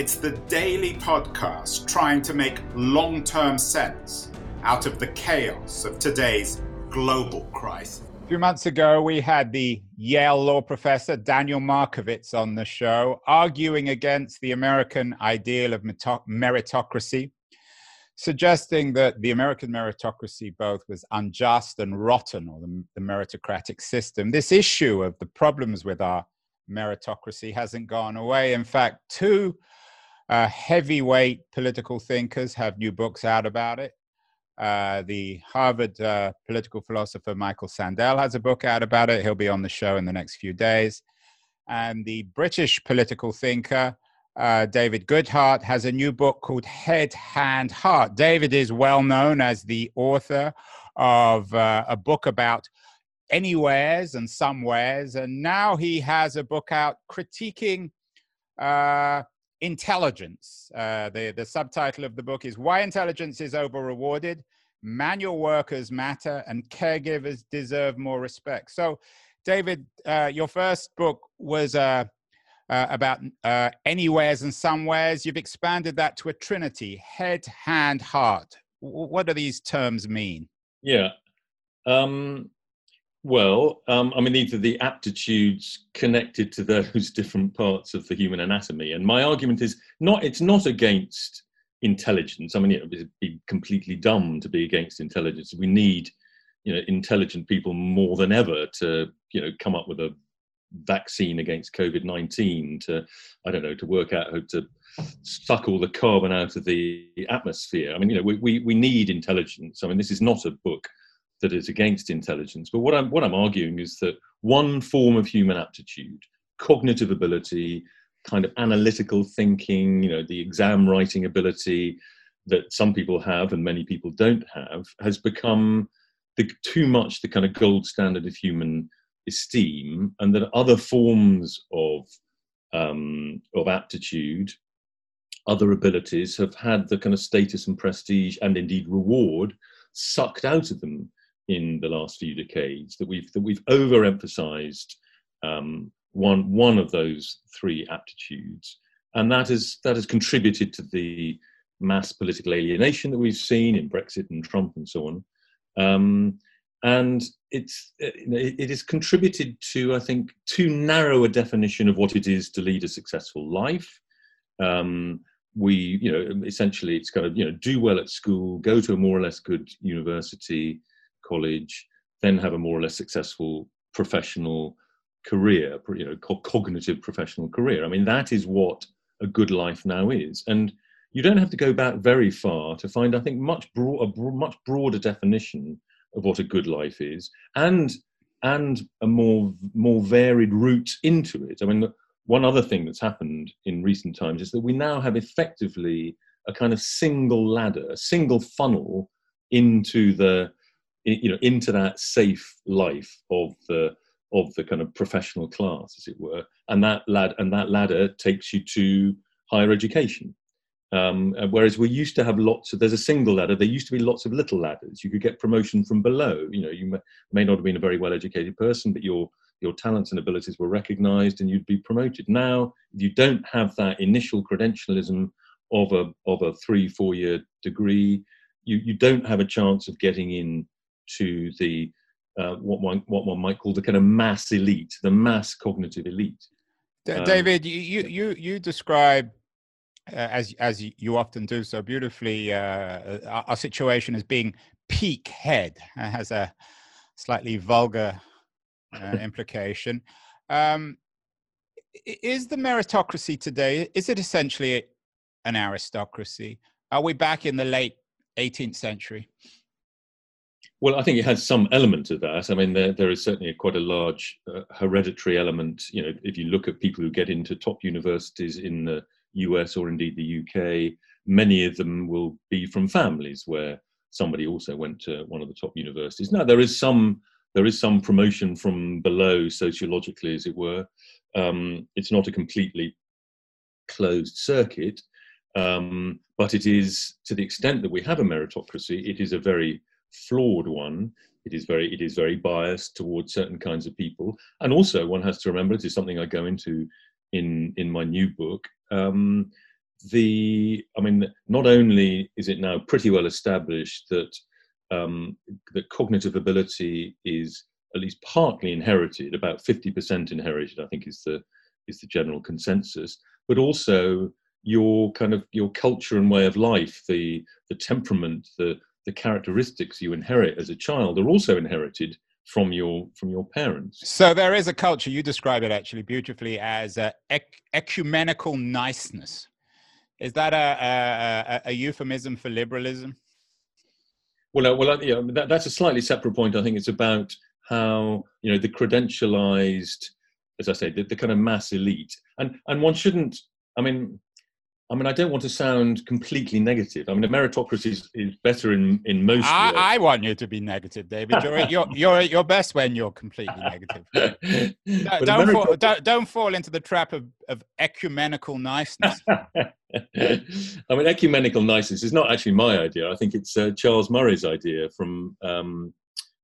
it's the daily podcast trying to make long term sense out of the chaos of today's global crisis. A few months ago, we had the Yale law professor Daniel Markovits on the show, arguing against the American ideal of meritocracy, suggesting that the American meritocracy both was unjust and rotten, or the, the meritocratic system. This issue of the problems with our meritocracy hasn't gone away. In fact, two uh, heavyweight political thinkers have new books out about it. Uh, the Harvard uh, political philosopher Michael Sandel has a book out about it. He'll be on the show in the next few days. And the British political thinker uh, David Goodhart has a new book called Head, Hand, Heart. David is well known as the author of uh, a book about anywheres and somewheres. And now he has a book out critiquing uh, intelligence. Uh, the, the subtitle of the book is Why Intelligence is Over Rewarded, Manual Workers Matter, and Caregivers Deserve More Respect. So, David, uh, your first book was uh, uh about uh, anywheres and somewheres. You've expanded that to a trinity head, hand, heart. W- what do these terms mean? Yeah. Um, well, um, I mean, these are the aptitudes connected to those different parts of the human anatomy. And my argument is not, it's not against intelligence. I mean, it would be completely dumb to be against intelligence. We need, you know, intelligent people more than ever to, you know, come up with a vaccine against COVID 19, to, I don't know, to work out how to suck all the carbon out of the atmosphere. I mean, you know, we, we, we need intelligence. I mean, this is not a book that is against intelligence. But what I'm what I'm arguing is that one form of human aptitude, cognitive ability, kind of analytical thinking, you know, the exam writing ability that some people have and many people don't have, has become the, too much the kind of gold standard of human esteem, and that other forms of um, of aptitude, other abilities have had the kind of status and prestige and indeed reward sucked out of them in the last few decades that we've that we've overemphasized um, one one of those three aptitudes, and that has that has contributed to the mass political alienation that we've seen in Brexit and Trump and so on. Um, and it's it, has contributed to I think too narrow a definition of what it is to lead a successful life. Um, we you know essentially it's kind of you know do well at school, go to a more or less good university, college, then have a more or less successful professional career, you know, cognitive professional career. I mean, that is what a good life now is. And you don't have to go back very far to find, I think, much broad, a much broader definition of what a good life is, and and a more more varied route into it. I mean, one other thing that's happened in recent times is that we now have effectively a kind of single ladder, a single funnel into the you know into that safe life of the of the kind of professional class as it were. And that lad and that ladder takes you to higher education. Um, whereas we used to have lots of there's a single ladder. There used to be lots of little ladders. You could get promotion from below. You know you may, may not have been a very well educated person but your your talents and abilities were recognized and you'd be promoted. Now if you don't have that initial credentialism of a of a three four year degree. You you don't have a chance of getting in to the uh, what one what one might call the kind of mass elite, the mass cognitive elite. Um, David, you you you describe uh, as as you often do so beautifully uh, our situation as being peak head it has a slightly vulgar uh, implication. Um, is the meritocracy today? Is it essentially an aristocracy? Are we back in the late 18th century? Well, I think it has some element of that. I mean, there, there is certainly quite a large uh, hereditary element. You know, if you look at people who get into top universities in the US or indeed the UK, many of them will be from families where somebody also went to one of the top universities. Now there is some there is some promotion from below sociologically, as it were. Um, it's not a completely closed circuit, um, but it is to the extent that we have a meritocracy, it is a very flawed one. It is very it is very biased towards certain kinds of people, and also one has to remember. This is something I go into in in my new book. Um, the I mean, not only is it now pretty well established that um, that cognitive ability is at least partly inherited, about 50% inherited, I think is the is the general consensus, but also your kind of your culture and way of life, the the temperament, the the characteristics you inherit as a child are also inherited from your from your parents. So there is a culture. You describe it actually beautifully as ec- ecumenical niceness. Is that a, a, a, euphemism for liberalism? Well, uh, well, uh, yeah, that, that's a slightly separate point. I think it's about how you know the credentialized, as I say, the, the kind of mass elite, and and one shouldn't. I mean, I mean, I don't want to sound completely negative. I mean, a meritocracy is, is better in, in most. I, I, want you to be negative, David. You're, you're, you're at your best when you're completely negative. don't, don't, fall, don't, don't, fall into the trap of, of ecumenical niceness. I mean, ecumenical niceness is not actually my idea. I think it's uh, Charles Murray's idea from um,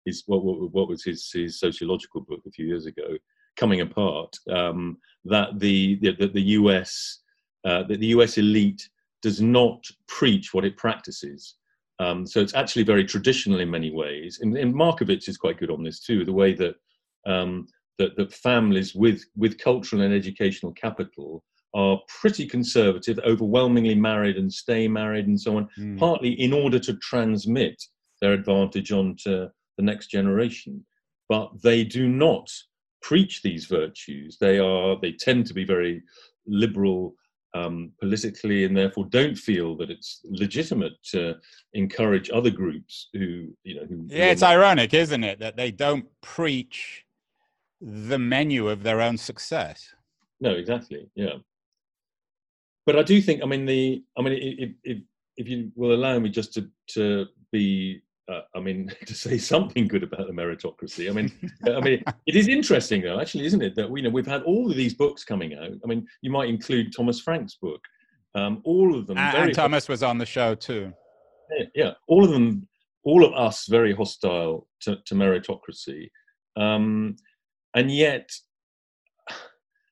his what, what, what, was his, his sociological book a few years ago, Coming Apart. Um, that the, the the US uh, that the US elite does not preach what it practices. Um, so it's actually very traditional in many ways. And, and, Markovits is quite good on this too. The way that um, that, that families with with cultural and educational capital are pretty conservative, overwhelmingly married and stay married and so on, mm. partly in order to transmit their advantage onto the next generation. But they do not preach these virtues. They are they tend to be very liberal um, politically and therefore don't feel that it's legitimate to encourage other groups who you know who yeah it's ironic isn't it that they don't preach the menu of their own success? No exactly yeah. But i do think i mean the i mean if if, if you will allow me just to to be uh, I mean, to say something good about the meritocracy. I mean, I mean, it is interesting though, actually, isn't it? That we you know we've had all of these books coming out. I mean, you might include Thomas Frank's book. Um, all of them. And, and Thomas was on the show too. Yeah, yeah, all of them. All of us very hostile to, to meritocracy, um, and yet,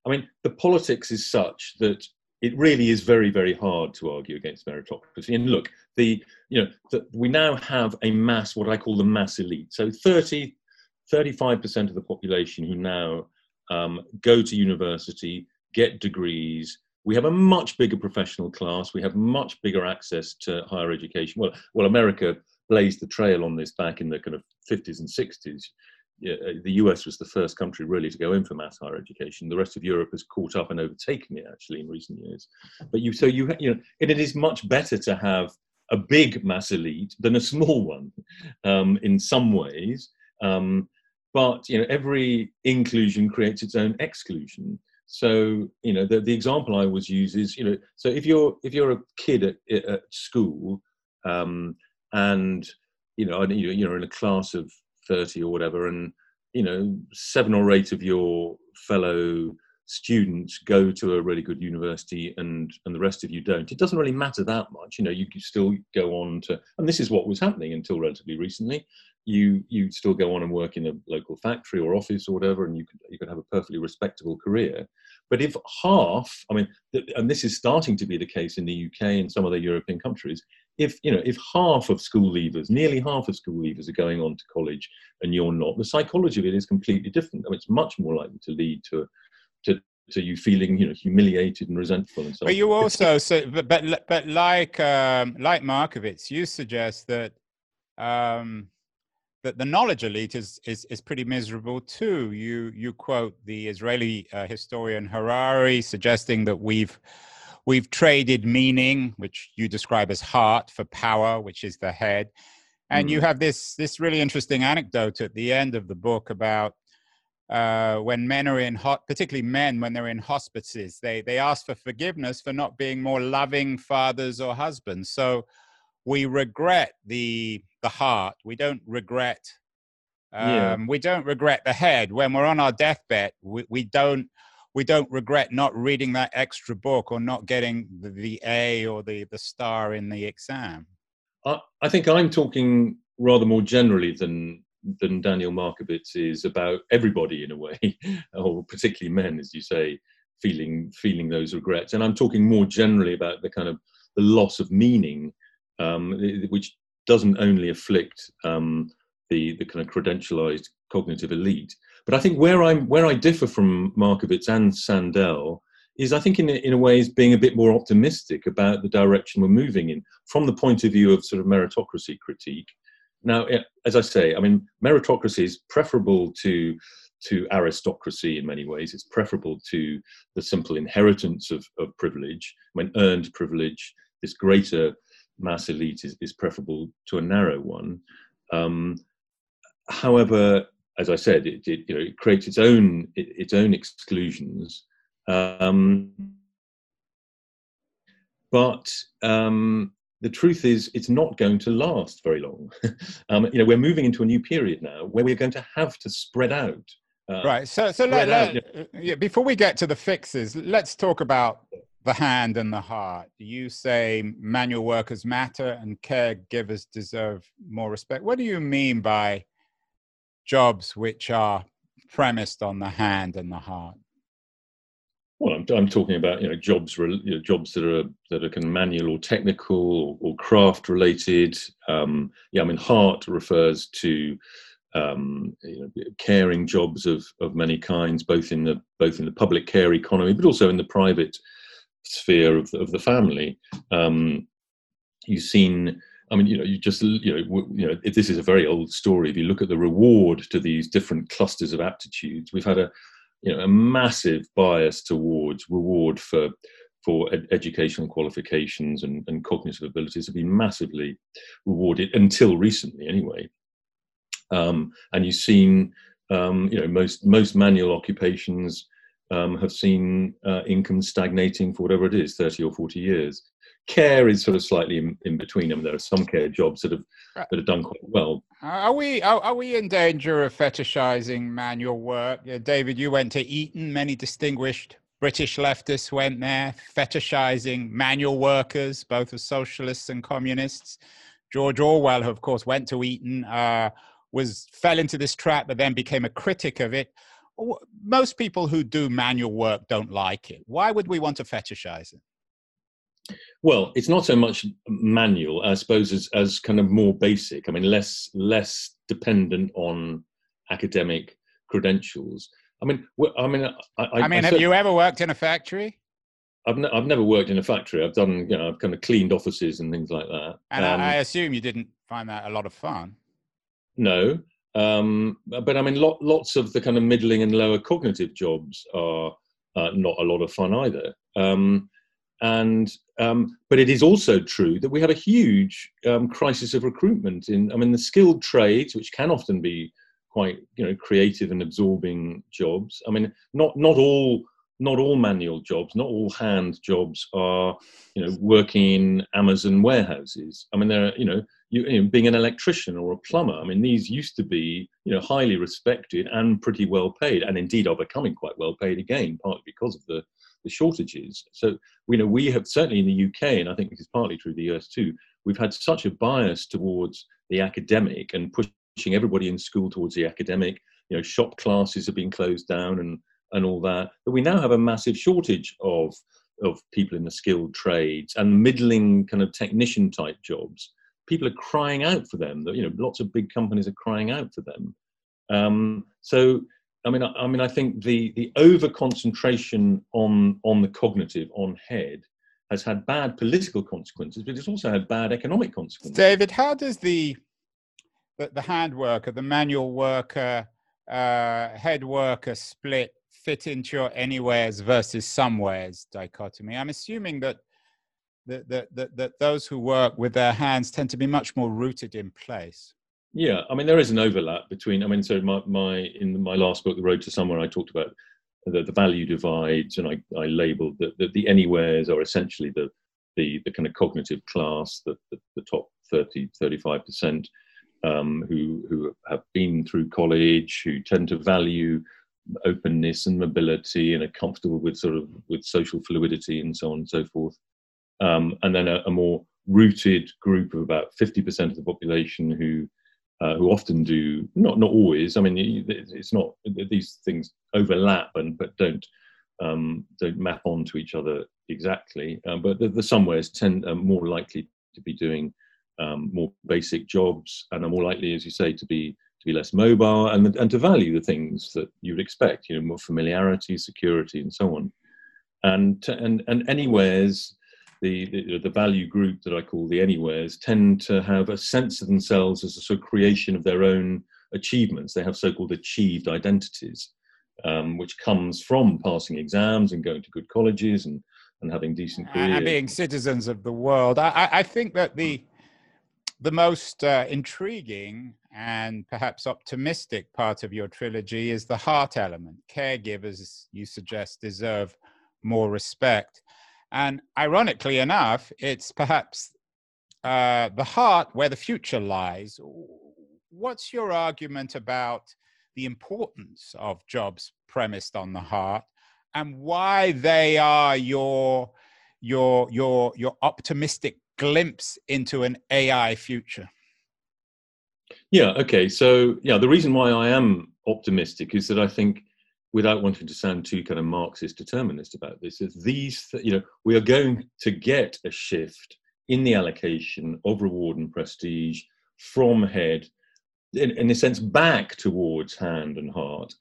I mean, the politics is such that it really is very, very hard to argue against meritocracy. And look, the you know the, we now have a mass, what I call the mass elite. So 30, 35% of the population who now um, go to university, get degrees. We have a much bigger professional class. We have much bigger access to higher education. Well, well, America blazed the trail on this back in the kind of 50s and 60s. Uh, the US was the first country really to go in for mass higher education. The rest of Europe has caught up and overtaken it actually in recent years. But you, so you, you know, it, it is much better to have a big mass elite than a small one, um, in some ways. Um, but you know, every inclusion creates its own exclusion. So you know, the, the example I always use is you know, so if you're if you're a kid at, at school, um, and you know, you're in a class of 30 or whatever and you know seven or eight of your fellow students go to a really good university and and the rest of you don't it doesn't really matter that much. You know you still go on to and this is what was happening until relatively recently. You you still go on and work in a local factory or office or whatever and you could you could have a perfectly respectable career. But if half i mean and this is starting to be the case in the uk and some other european countries if you know if half of school leavers nearly half of school leavers are going on to college and you're not the psychology of it is completely different. I mean, it's much more likely to lead to to to you feeling you know humiliated and resentful and so but you also so but but, but like um like Markovits, you suggest that um that the knowledge elite is, is, is pretty miserable too. You, you quote the Israeli uh, historian Harari suggesting that we've We've traded meaning, which you describe as heart, for power, which is the head. And mm. you have this this really interesting anecdote at the end of the book about uh, when men are in hot, particularly men when they're in hospices, they they ask for forgiveness for not being more loving fathers or husbands. So we regret the the heart. We don't regret. Um, yeah. We don't regret the head when we're on our deathbed. We, we don't we don't regret not reading that extra book or not getting the, the A or the the star in the exam. I, I think I'm talking rather more generally than than Daniel Markovits is about everybody in a way, or particularly men, as you say, feeling feeling those regrets. And I'm talking more generally about the kind of the loss of meaning, um, which doesn't only afflict um, the the kind of credentialized cognitive elite. But I think where I'm where I differ from Markovits and Sandel is I think in in a way is being a bit more optimistic about the direction we're moving in from the point of view of sort of meritocracy critique now, as I say, I mean, meritocracy is preferable to to aristocracy in many ways. It's preferable to the simple inheritance of, of privilege. When earned privilege, this greater mass elite is, is preferable to a narrow one. Um, however, as I said, it, it, you know, it creates its own it, its own exclusions. Um, but um, the truth is it's not going to last very long. um, you know, we're moving into a new period now where we're going to have to spread out. Uh, right. So, so let, let, uh, yeah, before we get to the fixes, let's talk about the hand and the heart. You say manual workers matter and caregivers deserve more respect. What do you mean by jobs which are premised on the hand and the heart? Well, I'm, I'm talking about you know jobs you know, jobs that are that are kind of manual or technical or, or craft related. Um, yeah, I mean heart refers to um, you know, caring jobs of of many kinds, both in the both in the public care economy, but also in the private sphere of the, of the family. Um, you've seen. I mean, you know, you just, you know, you know, this is a very old story. If you look at the reward to these different clusters of aptitudes, we've had a, you know a massive bias towards reward for for ed- educational qualifications and, and cognitive abilities have been massively rewarded until recently anyway. Um, and you've seen um, you know most most manual occupations um, have seen uh, income stagnating for whatever it is 30 or 40 years care is sort of slightly in, in between them. There are some care jobs that have that have done quite well. Are we are, are we in danger of fetishizing manual work? Yeah, David, you went to Eton. Many distinguished British leftists went there, fetishizing manual workers, both as socialists and communists. George Orwell, who of course went to Eton, uh, was fell into this trap, but then became a critic of it. Most people who do manual work don't like it. Why would we want to fetishize it? Well, it's not so much manual, I suppose, as, as kind of more basic. I mean, less less dependent on academic credentials. I mean, I mean, I, I, I mean, have you ever worked in a factory? I've, ne- I've never worked in a factory. I've done, you know, I've kind of cleaned offices and things like that. And um, I assume you didn't find that a lot of fun. No, um, but I mean, lot, lots of the kind of middling and lower cognitive jobs are uh, not a lot of fun either. Um, and um, but it is also true that we have a huge um, crisis of recruitment in i mean the skilled trades which can often be quite you know creative and absorbing jobs. I mean not not all not all manual jobs not all hand jobs are you know working in amazon warehouses. I mean there are you know you, you know, being an electrician or a plumber i mean these used to be you know highly respected and pretty well paid and indeed are becoming quite well paid again partly because of the the shortages. So, you know, we have certainly in the UK, and I think this is partly true the US too, we've had such a bias towards the academic and pushing everybody in school towards the academic. You know, shop classes have been closed down and and all that. But we now have a massive shortage of of people in the skilled trades and middling kind of technician type jobs. People are crying out for them. You know, lots of big companies are crying out for them. Um, so I mean, I, I mean, I think the the over concentration on on the cognitive on head has had bad political consequences, but it's also had bad economic consequences. David, how does the the, the hand worker, the manual worker, uh, head worker split fit into your anywheres versus somewheres dichotomy? I'm assuming that that, that, that, that those who work with their hands tend to be much more rooted in place. Yeah, I mean there is an overlap between. I mean, so my, my in my last book, The Road to Somewhere, I talked about the, the value divides, and I, I labelled that the, the anywheres are essentially the the, the kind of cognitive class, the, the, the top 30, 35 percent um, who who have been through college, who tend to value openness and mobility and are comfortable with sort of with social fluidity and so on and so forth. Um, and then a, a, more rooted group of about 50% of the population who uh, who often do not not always. I mean, it's not these things overlap and but don't um, don't map onto each other exactly. Um, but the, the somewheres tend are more likely to be doing um, more basic jobs and are more likely, as you say, to be to be less mobile and and to value the things that you would expect. You know, more familiarity, security, and so on. And and and anywheres the, the, the value group that I call the anywheres tend to have a sense of themselves as a sort of creation of their own achievements. They have so-called achieved identities, um, which comes from passing exams and going to good colleges and and having decent careers and being citizens of the world. I, I think that the the most uh, intriguing and perhaps optimistic part of your trilogy is the heart element. Caregivers, you suggest, deserve more respect. And ironically enough, it's perhaps uh, the heart where the future lies. What's your argument about the importance of jobs premised on the heart and why they are your your your your optimistic glimpse into an AI future? Yeah, okay. So, yeah, the reason why I am optimistic is that I think without wanting to sound too kind of Marxist determinist about this, is these, you know, we are going to get a shift in the allocation of reward and prestige from head, in, in a sense, back towards hand and heart,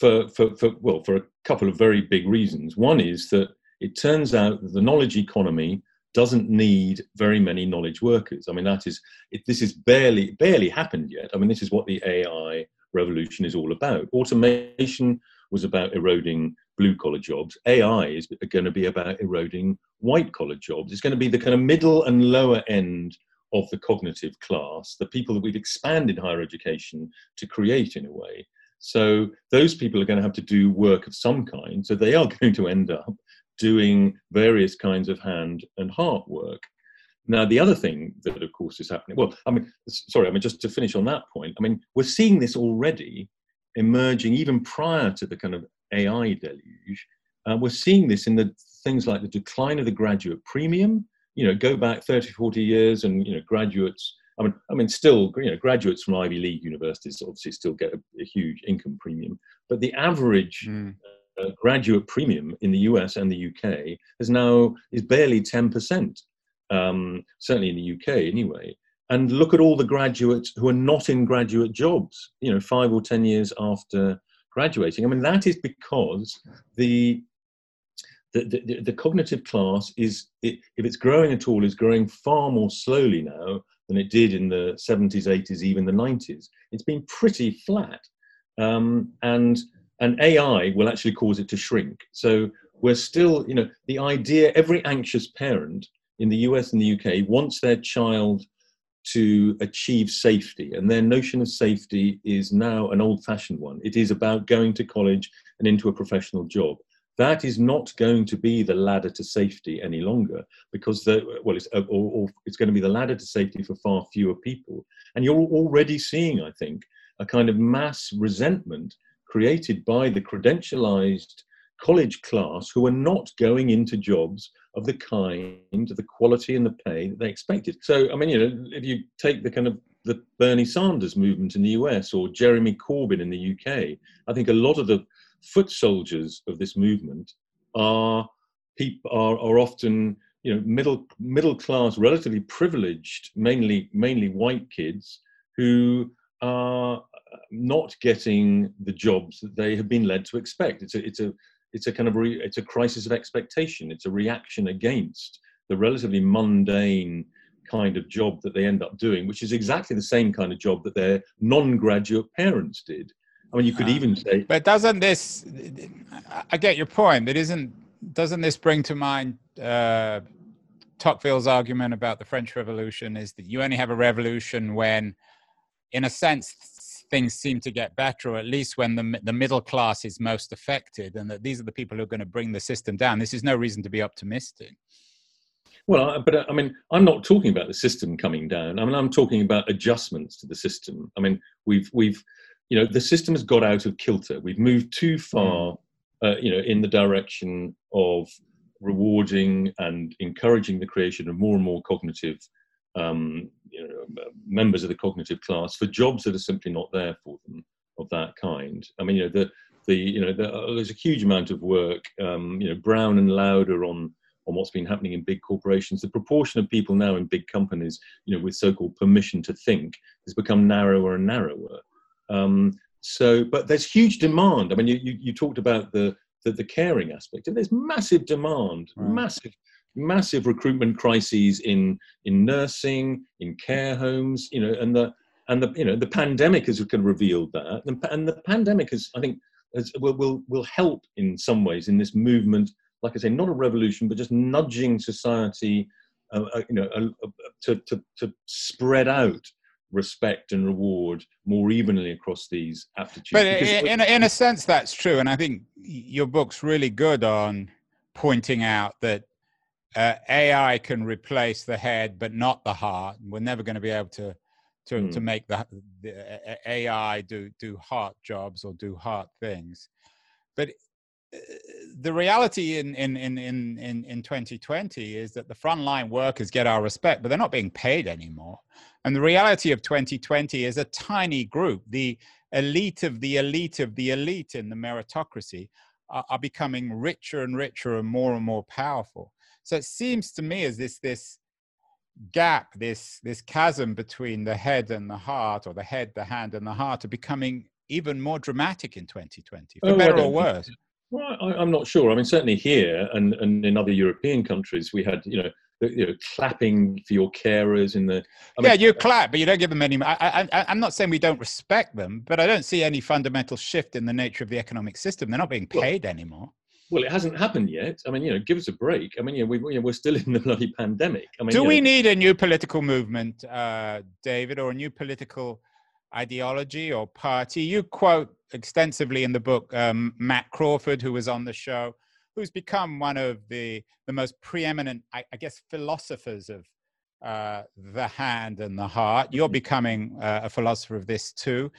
for, for, for well, for a couple of very big reasons. One is that it turns out that the knowledge economy doesn't need very many knowledge workers. I mean, that is, it, this is barely barely happened yet. I mean, this is what the AI revolution is all about. Automation was about eroding blue collar jobs. AI is going to be about eroding white collar jobs. It's going to be the kind of middle and lower end of the cognitive class, the people that we've expanded higher education to create in a way. So those people are going to have to do work of some kind. So they are going to end up doing various kinds of hand and heart work. Now, the other thing that, of course, is happening, well, I mean, sorry, I mean, just to finish on that point, I mean, we're seeing this already emerging even prior to the kind of AI deluge. Uh, we're seeing this in the things like the decline of the graduate premium. You know, go back 30, 40 years, and you know, graduates. I mean, I mean, still, you know, graduates from Ivy League universities obviously still get a, a huge income premium, but the average mm. uh, graduate premium in the US and the UK is now is barely 10%. Um, certainly in the UK, anyway and look at all the graduates who are not in graduate jobs you know five or ten years after graduating. I mean that is because the the, the, the cognitive class is it, if it's growing at all is growing far more slowly now than it did in the 70s 80s even the 90s it's been pretty flat. Um, and and ai will actually cause it to shrink. So we're still you know the idea every anxious parent in the us and the uk wants their child to achieve safety. And their notion of safety is now an old fashioned one. It is about going to college and into a professional job. That is not going to be the ladder to safety any longer because the, well, it's, uh, or, or it's going to be the ladder to safety for far fewer people. And you're already seeing, I think, a kind of mass resentment created by the credentialized college class who are not going into jobs of the kind, the quality and the pay that they expected. So, I mean, you know, if you take the kind of the Bernie Sanders movement in the US or Jeremy Corbyn in the UK, I think a lot of the foot soldiers of this movement are people are, are often you know middle middle class, relatively privileged, mainly mainly white kids who are not getting the jobs that they have been led to expect. It's a it's a it's a kind of re, it's a crisis of expectation. It's a reaction against the relatively mundane kind of job that they end up doing, which is exactly the same kind of job that their non-graduate parents did. I mean, you could uh, even say. But doesn't this? I get your point. But isn't doesn't this bring to mind uh, Tocqueville's argument about the French Revolution? Is that you only have a revolution when in a sense, things seem to get better, or at least when the, the middle class is most affected, and that these are the people who are going to bring the system down. This is no reason to be optimistic. Well, but I mean, I'm not talking about the system coming down. I mean, I'm talking about adjustments to the system. I mean, we've we've, you know, the system has got out of kilter. We've moved too far, hmm. uh, you know, in the direction of rewarding and encouraging the creation of more and more cognitive um, you know, members of the cognitive class for jobs that are simply not there for them of that kind. I mean, you know, the the you know the, uh, there's a huge amount of work, um, you know, Brown and Lauder on on what's been happening in big corporations. The proportion of people now in big companies, you know, with so-called permission to think, has become narrower and narrower. Um, so, but there's huge demand. I mean, you you, you talked about the, the the caring aspect, and there's massive demand, right. massive massive recruitment crises in in nursing, in care homes, you know, and the and the you know the pandemic has kind of revealed that, and the pandemic has, I think, has, will will will help in some ways in this movement. Like I say, not a revolution, but just nudging society, uh, uh, you know, uh, to, to to spread out respect and reward more evenly across these aptitudes. But in, in, in a sense, that's true, and I think your book's really good on pointing out that uh, AI can replace the head, but not the heart. We're never going to be able to to, mm. to hmm. make the, the, AI do do heart jobs or do heart things. But uh, the reality in in in in in, in 2020 is that the frontline workers get our respect, but they're not being paid anymore. And the reality of 2020 is a tiny group, the elite of the elite of the elite in the meritocracy, are, are becoming richer and richer and more and more powerful. So it seems to me as this this gap, this this chasm between the head and the heart, or the head, the hand, and the heart, are becoming even more dramatic in 2020, for oh, better or worse. Well, I, am not sure. I mean, certainly here and, and in other European countries, we had you know you know, clapping for your carers in the. I yeah, mean, you clap, but you don't give them any. I, I, I'm not saying we don't respect them, but I don't see any fundamental shift in the nature of the economic system. They're not being paid well, anymore. Well, it hasn't happened yet. I mean, you know, give us a break. I mean, you know, we, are still in the bloody pandemic. I mean, do we know, need a new political movement, uh, David, or a new political ideology or party? You quote extensively in the book um, Matt Crawford, who was on the show, who's become one of the the most preeminent, I, I guess, philosophers of uh, the hand and the heart. You're mm-hmm. becoming uh, a philosopher of this too.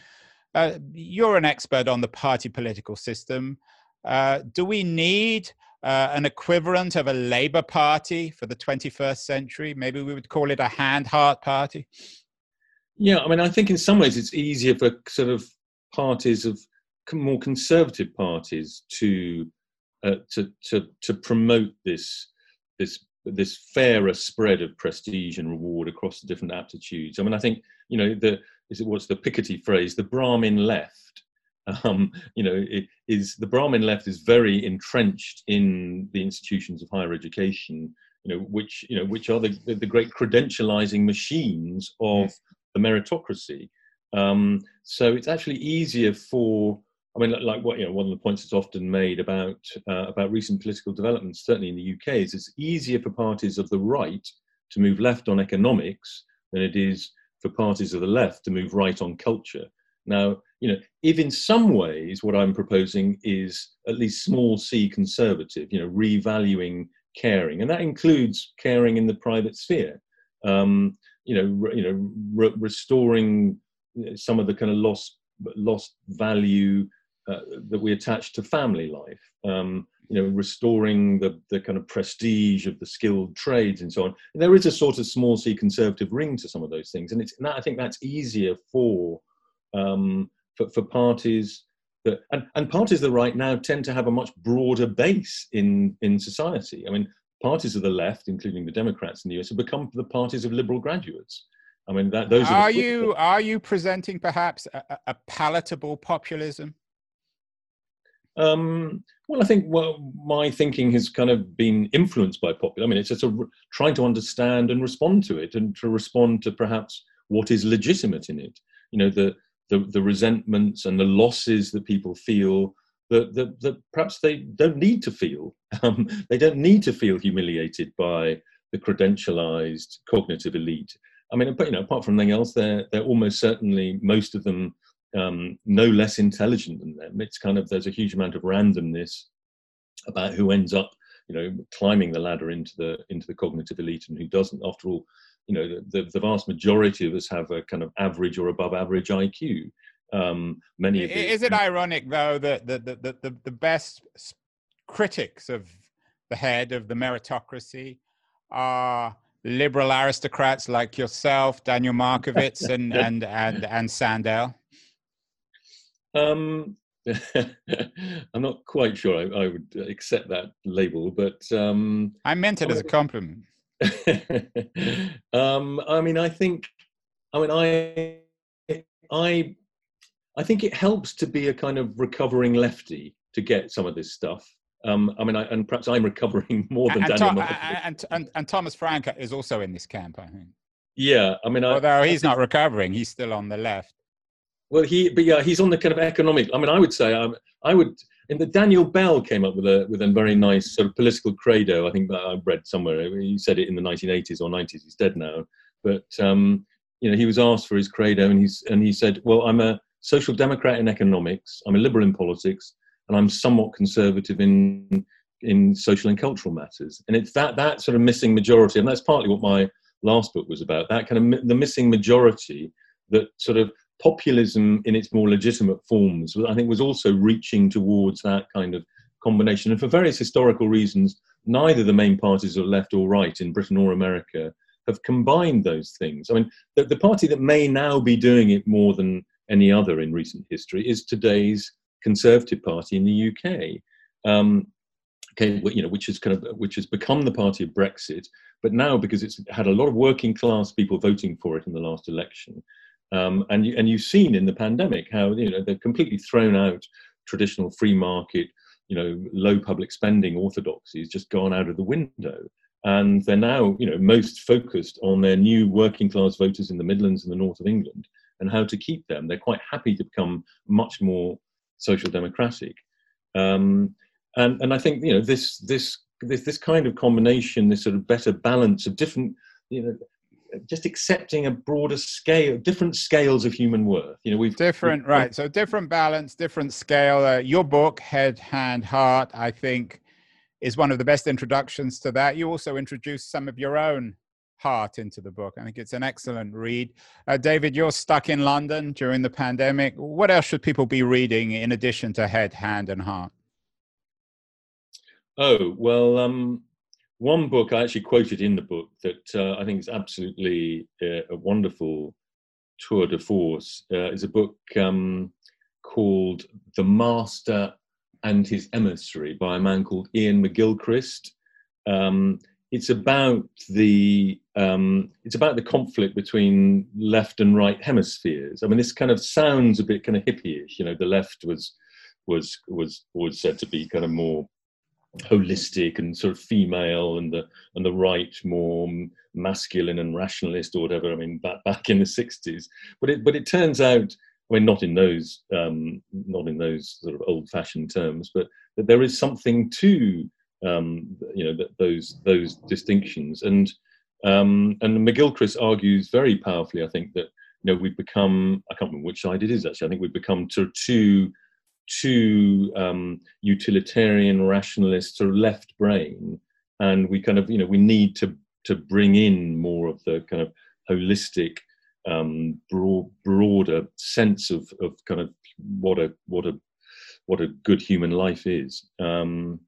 Uh, you're an expert on the party political system. Uh, do we need uh, an equivalent of a Labour Party for the 21st century? Maybe we would call it a hand heart party. Yeah, I mean, I think in some ways it's easier for sort of parties of more conservative parties to uh, to to to promote this this this fairer spread of prestige and reward across the different aptitudes. I mean, I think you know the is it what's the Piketty phrase? The Brahmin left um, you know, it is the Brahmin left is very entrenched in the institutions of higher education, you know, which you know, which are the the great credentializing machines of the meritocracy. Um, so it's actually easier for I mean, like, like, what you know, one of the points that's often made about uh, about recent political developments, certainly in the UK, is it's easier for parties of the right to move left on economics than it is for parties of the left to move right on culture. Now, you know, if in some ways what I'm proposing is at least small c conservative, you know, revaluing caring, and that includes caring in the private sphere. Um, you know, re, you know, re- restoring some of the kind of lost lost value uh, that we attach to family life. Um, you know, restoring the, the kind of prestige of the skilled trades and so on. And there is a sort of small c conservative ring to some of those things, and it's and that, I think that's easier for um, for, for parties that, and, and parties that right now tend to have a much broader base in, in society. I mean, parties of the left, including the Democrats in the US, have become the parties of liberal graduates. I mean, that, those are, are you are you presenting perhaps a, a palatable populism? Um, well, I think well, my thinking has kind of been influenced by popular. I mean, it's just a, trying to understand and respond to it, and to respond to perhaps what is legitimate in it. You know, the the, the resentments and the losses that people feel that, that, that perhaps they don't need to feel. Um, they don't need to feel humiliated by the credentialized cognitive elite. I mean, you know, apart from anything else, they're they're almost certainly most of them um, no less intelligent than them. It's kind of there's a huge amount of randomness about who ends up, you know, climbing the ladder into the into the cognitive elite and who doesn't. After all, you know, the, the vast majority of us have a kind of average or above average IQ. Um, many is it ironic though that the, the, the, the best critics of the head of the meritocracy are liberal aristocrats like yourself, Daniel Markovits, and and and and Sandel? Um, I'm not quite sure I, I, would accept that label, but um, I meant it as a compliment. um, I mean, I think, I mean, I, I, I think it helps to be a kind of recovering lefty to get some of this stuff. Um, I mean, I, and perhaps I'm recovering more than and, Daniel. and, and, and Thomas Frank is also in this camp, I think. Yeah, I mean, although I, he's not recovering, he's still on the left. Well, he, but yeah, he's on the kind of economic. I mean, I would say, um, I would. And the Daniel Bell came up with a with a very nice sort of political credo. I think that I read somewhere. He said it in the 1980s or 90s. He's dead now, but um, you know, he was asked for his credo, and he's and he said, "Well, I'm a social democrat in economics. I'm a liberal in politics, and I'm somewhat conservative in in social and cultural matters. And it's that that sort of missing majority, and that's partly what my last book was about. That kind of the missing majority that sort of populism in its more legitimate forms, I think, was also reaching towards that kind of combination. And for various historical reasons, neither the main parties of left or right in Britain or America have combined those things. I mean, the, the party that may now be doing it more than any other in recent history is today's Conservative Party in the UK. Um, okay, you know, which has kind of which has become the party of Brexit, but now because it's had a lot of working class people voting for it in the last election, um, and you, and you've seen in the pandemic how you know they've completely thrown out traditional free market, you know, low public spending orthodoxies, just gone out of the window, and they're now you know most focused on their new working class voters in the Midlands and the north of England and how to keep them. They're quite happy to become much more social democratic. Um, and, and I think you know this this this this kind of combination, this sort of better balance of different, you know, just accepting a broader scale, different scales of human worth. You know, we've different we've, right. So different balance, different scale. Uh, your book, Head, Hand, Heart, I think, is one of the best introductions to that. You also introduced some of your own heart into the book. I think it's an excellent read. Uh, David, you're stuck in London during the pandemic. What else should people be reading in addition to Head, Hand, and Heart? Oh, well, um, one book I actually quoted in the book that uh, I think is absolutely uh, a wonderful tour de force uh, is a book um, called The Master and His Emissary by a man called Iain McGilchrist. Um, it's about the um, it's about the conflict between left and right hemispheres. I mean, this kind of sounds a bit kind of hippie-ish. You know, the left was was was was said to be kind of more holistic and sort of female, and the and the right more masculine and rationalist or whatever. I mean, back back in the '60s, but it but it turns out. I mean, not in those um, not in those sort of old-fashioned terms, but that there is something to um, you know, those those distinctions. And um, and McGilchrist argues very powerfully, I think, that you know we've become I can't remember which side it is actually. I think we've become of too too um, utilitarian, rationalist, sort of left brain, and we kind of you know we need to to bring in more of the kind of holistic, um, broad, broader sense of of kind of what a what a what a good human life is. Um,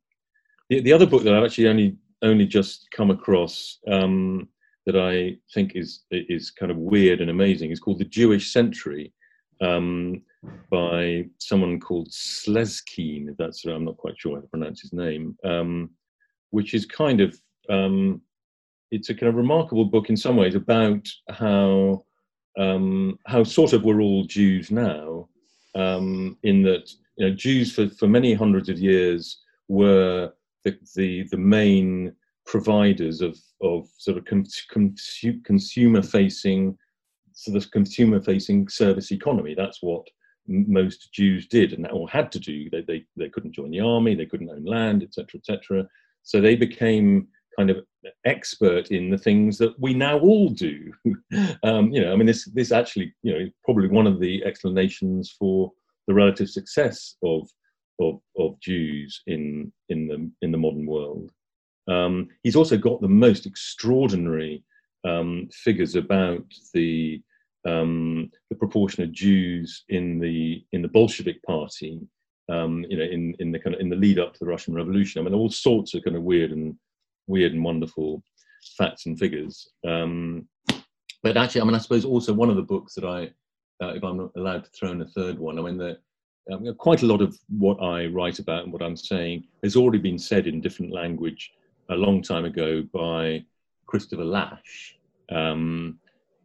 the, the other book that I've actually only only just come across um, that I think is is kind of weird and amazing is called The Jewish Century um, by someone called Slezkine. If that's I'm not quite sure how to pronounce his name. Um, which is kind of um, it's a kind of remarkable book in some ways about how um, how sort of we're all Jews now, um, in that you know Jews for for many hundreds of years were the, the, the main providers of, of sort of consumer facing, sort of consumer facing service economy. That's what most Jews did and or had to do. They, they, they couldn't join the army, they couldn't own land, etc., etc. So they became kind of expert in the things that we now all do. um, you know, I mean, this this actually, you know, probably one of the explanations for the relative success of of, of Jews in in the in the modern world. Um, he's also got the most extraordinary um, figures about the um, the proportion of Jews in the in the Bolshevik Party. Um, you know, in, in the kind of in the lead up to the Russian Revolution. I mean, all sorts of kind of weird and weird and wonderful facts and figures. Um, but actually, I mean, I suppose also one of the books that I, uh, if I'm allowed to throw in a third one, I mean, the, um, quite a lot of what I write about and what I'm saying has already been said in different language a long time ago by Christopher Lasch. Um,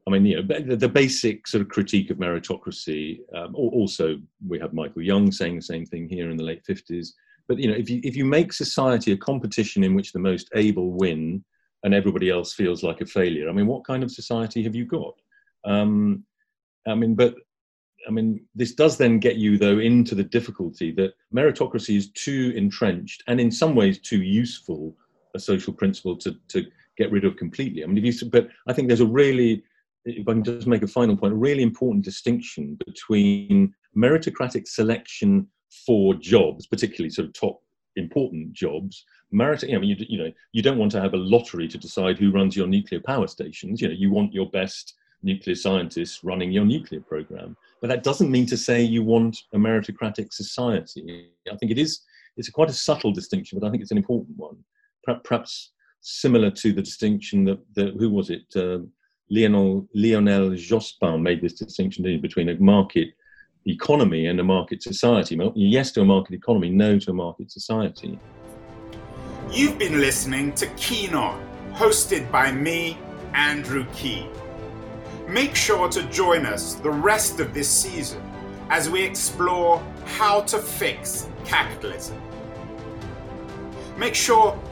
I mean, you know, the, basic sort of critique of meritocracy. Um, also, we have Michael Young saying the same thing here in the late 50s. But you know, if you if you make society a competition in which the most able win and everybody else feels like a failure, I mean, what kind of society have you got? Um, I mean, but I mean, this does then get you though into the difficulty that meritocracy is too entrenched and in some ways too useful a social principle to to get rid of completely. I mean, if you but I think there's a really if I can just make a final point, a really important distinction between meritocratic selection for jobs, particularly sort of top important jobs. Merit, I mean, you, you know, you don't want to have a lottery to decide who runs your nuclear power stations. You know, you want your best nuclear scientists running your nuclear program. But that doesn't mean to say you want a meritocratic society. I think it is. It's quite a subtle distinction, but I think it's an important one. Perhaps similar to the distinction that, that who was it? Uh, Lionel, Lionel Jospin made this distinction between a market economy and a market society. Yes to a market economy, no to a market society. You've been listening to Keen On, hosted by me, Andrew Keen. Make sure to join us the rest of this season as we explore how to fix capitalism. Make sure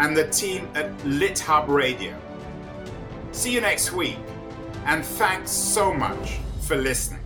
and the team at LitHub Radio. See you next week, and thanks so much for listening.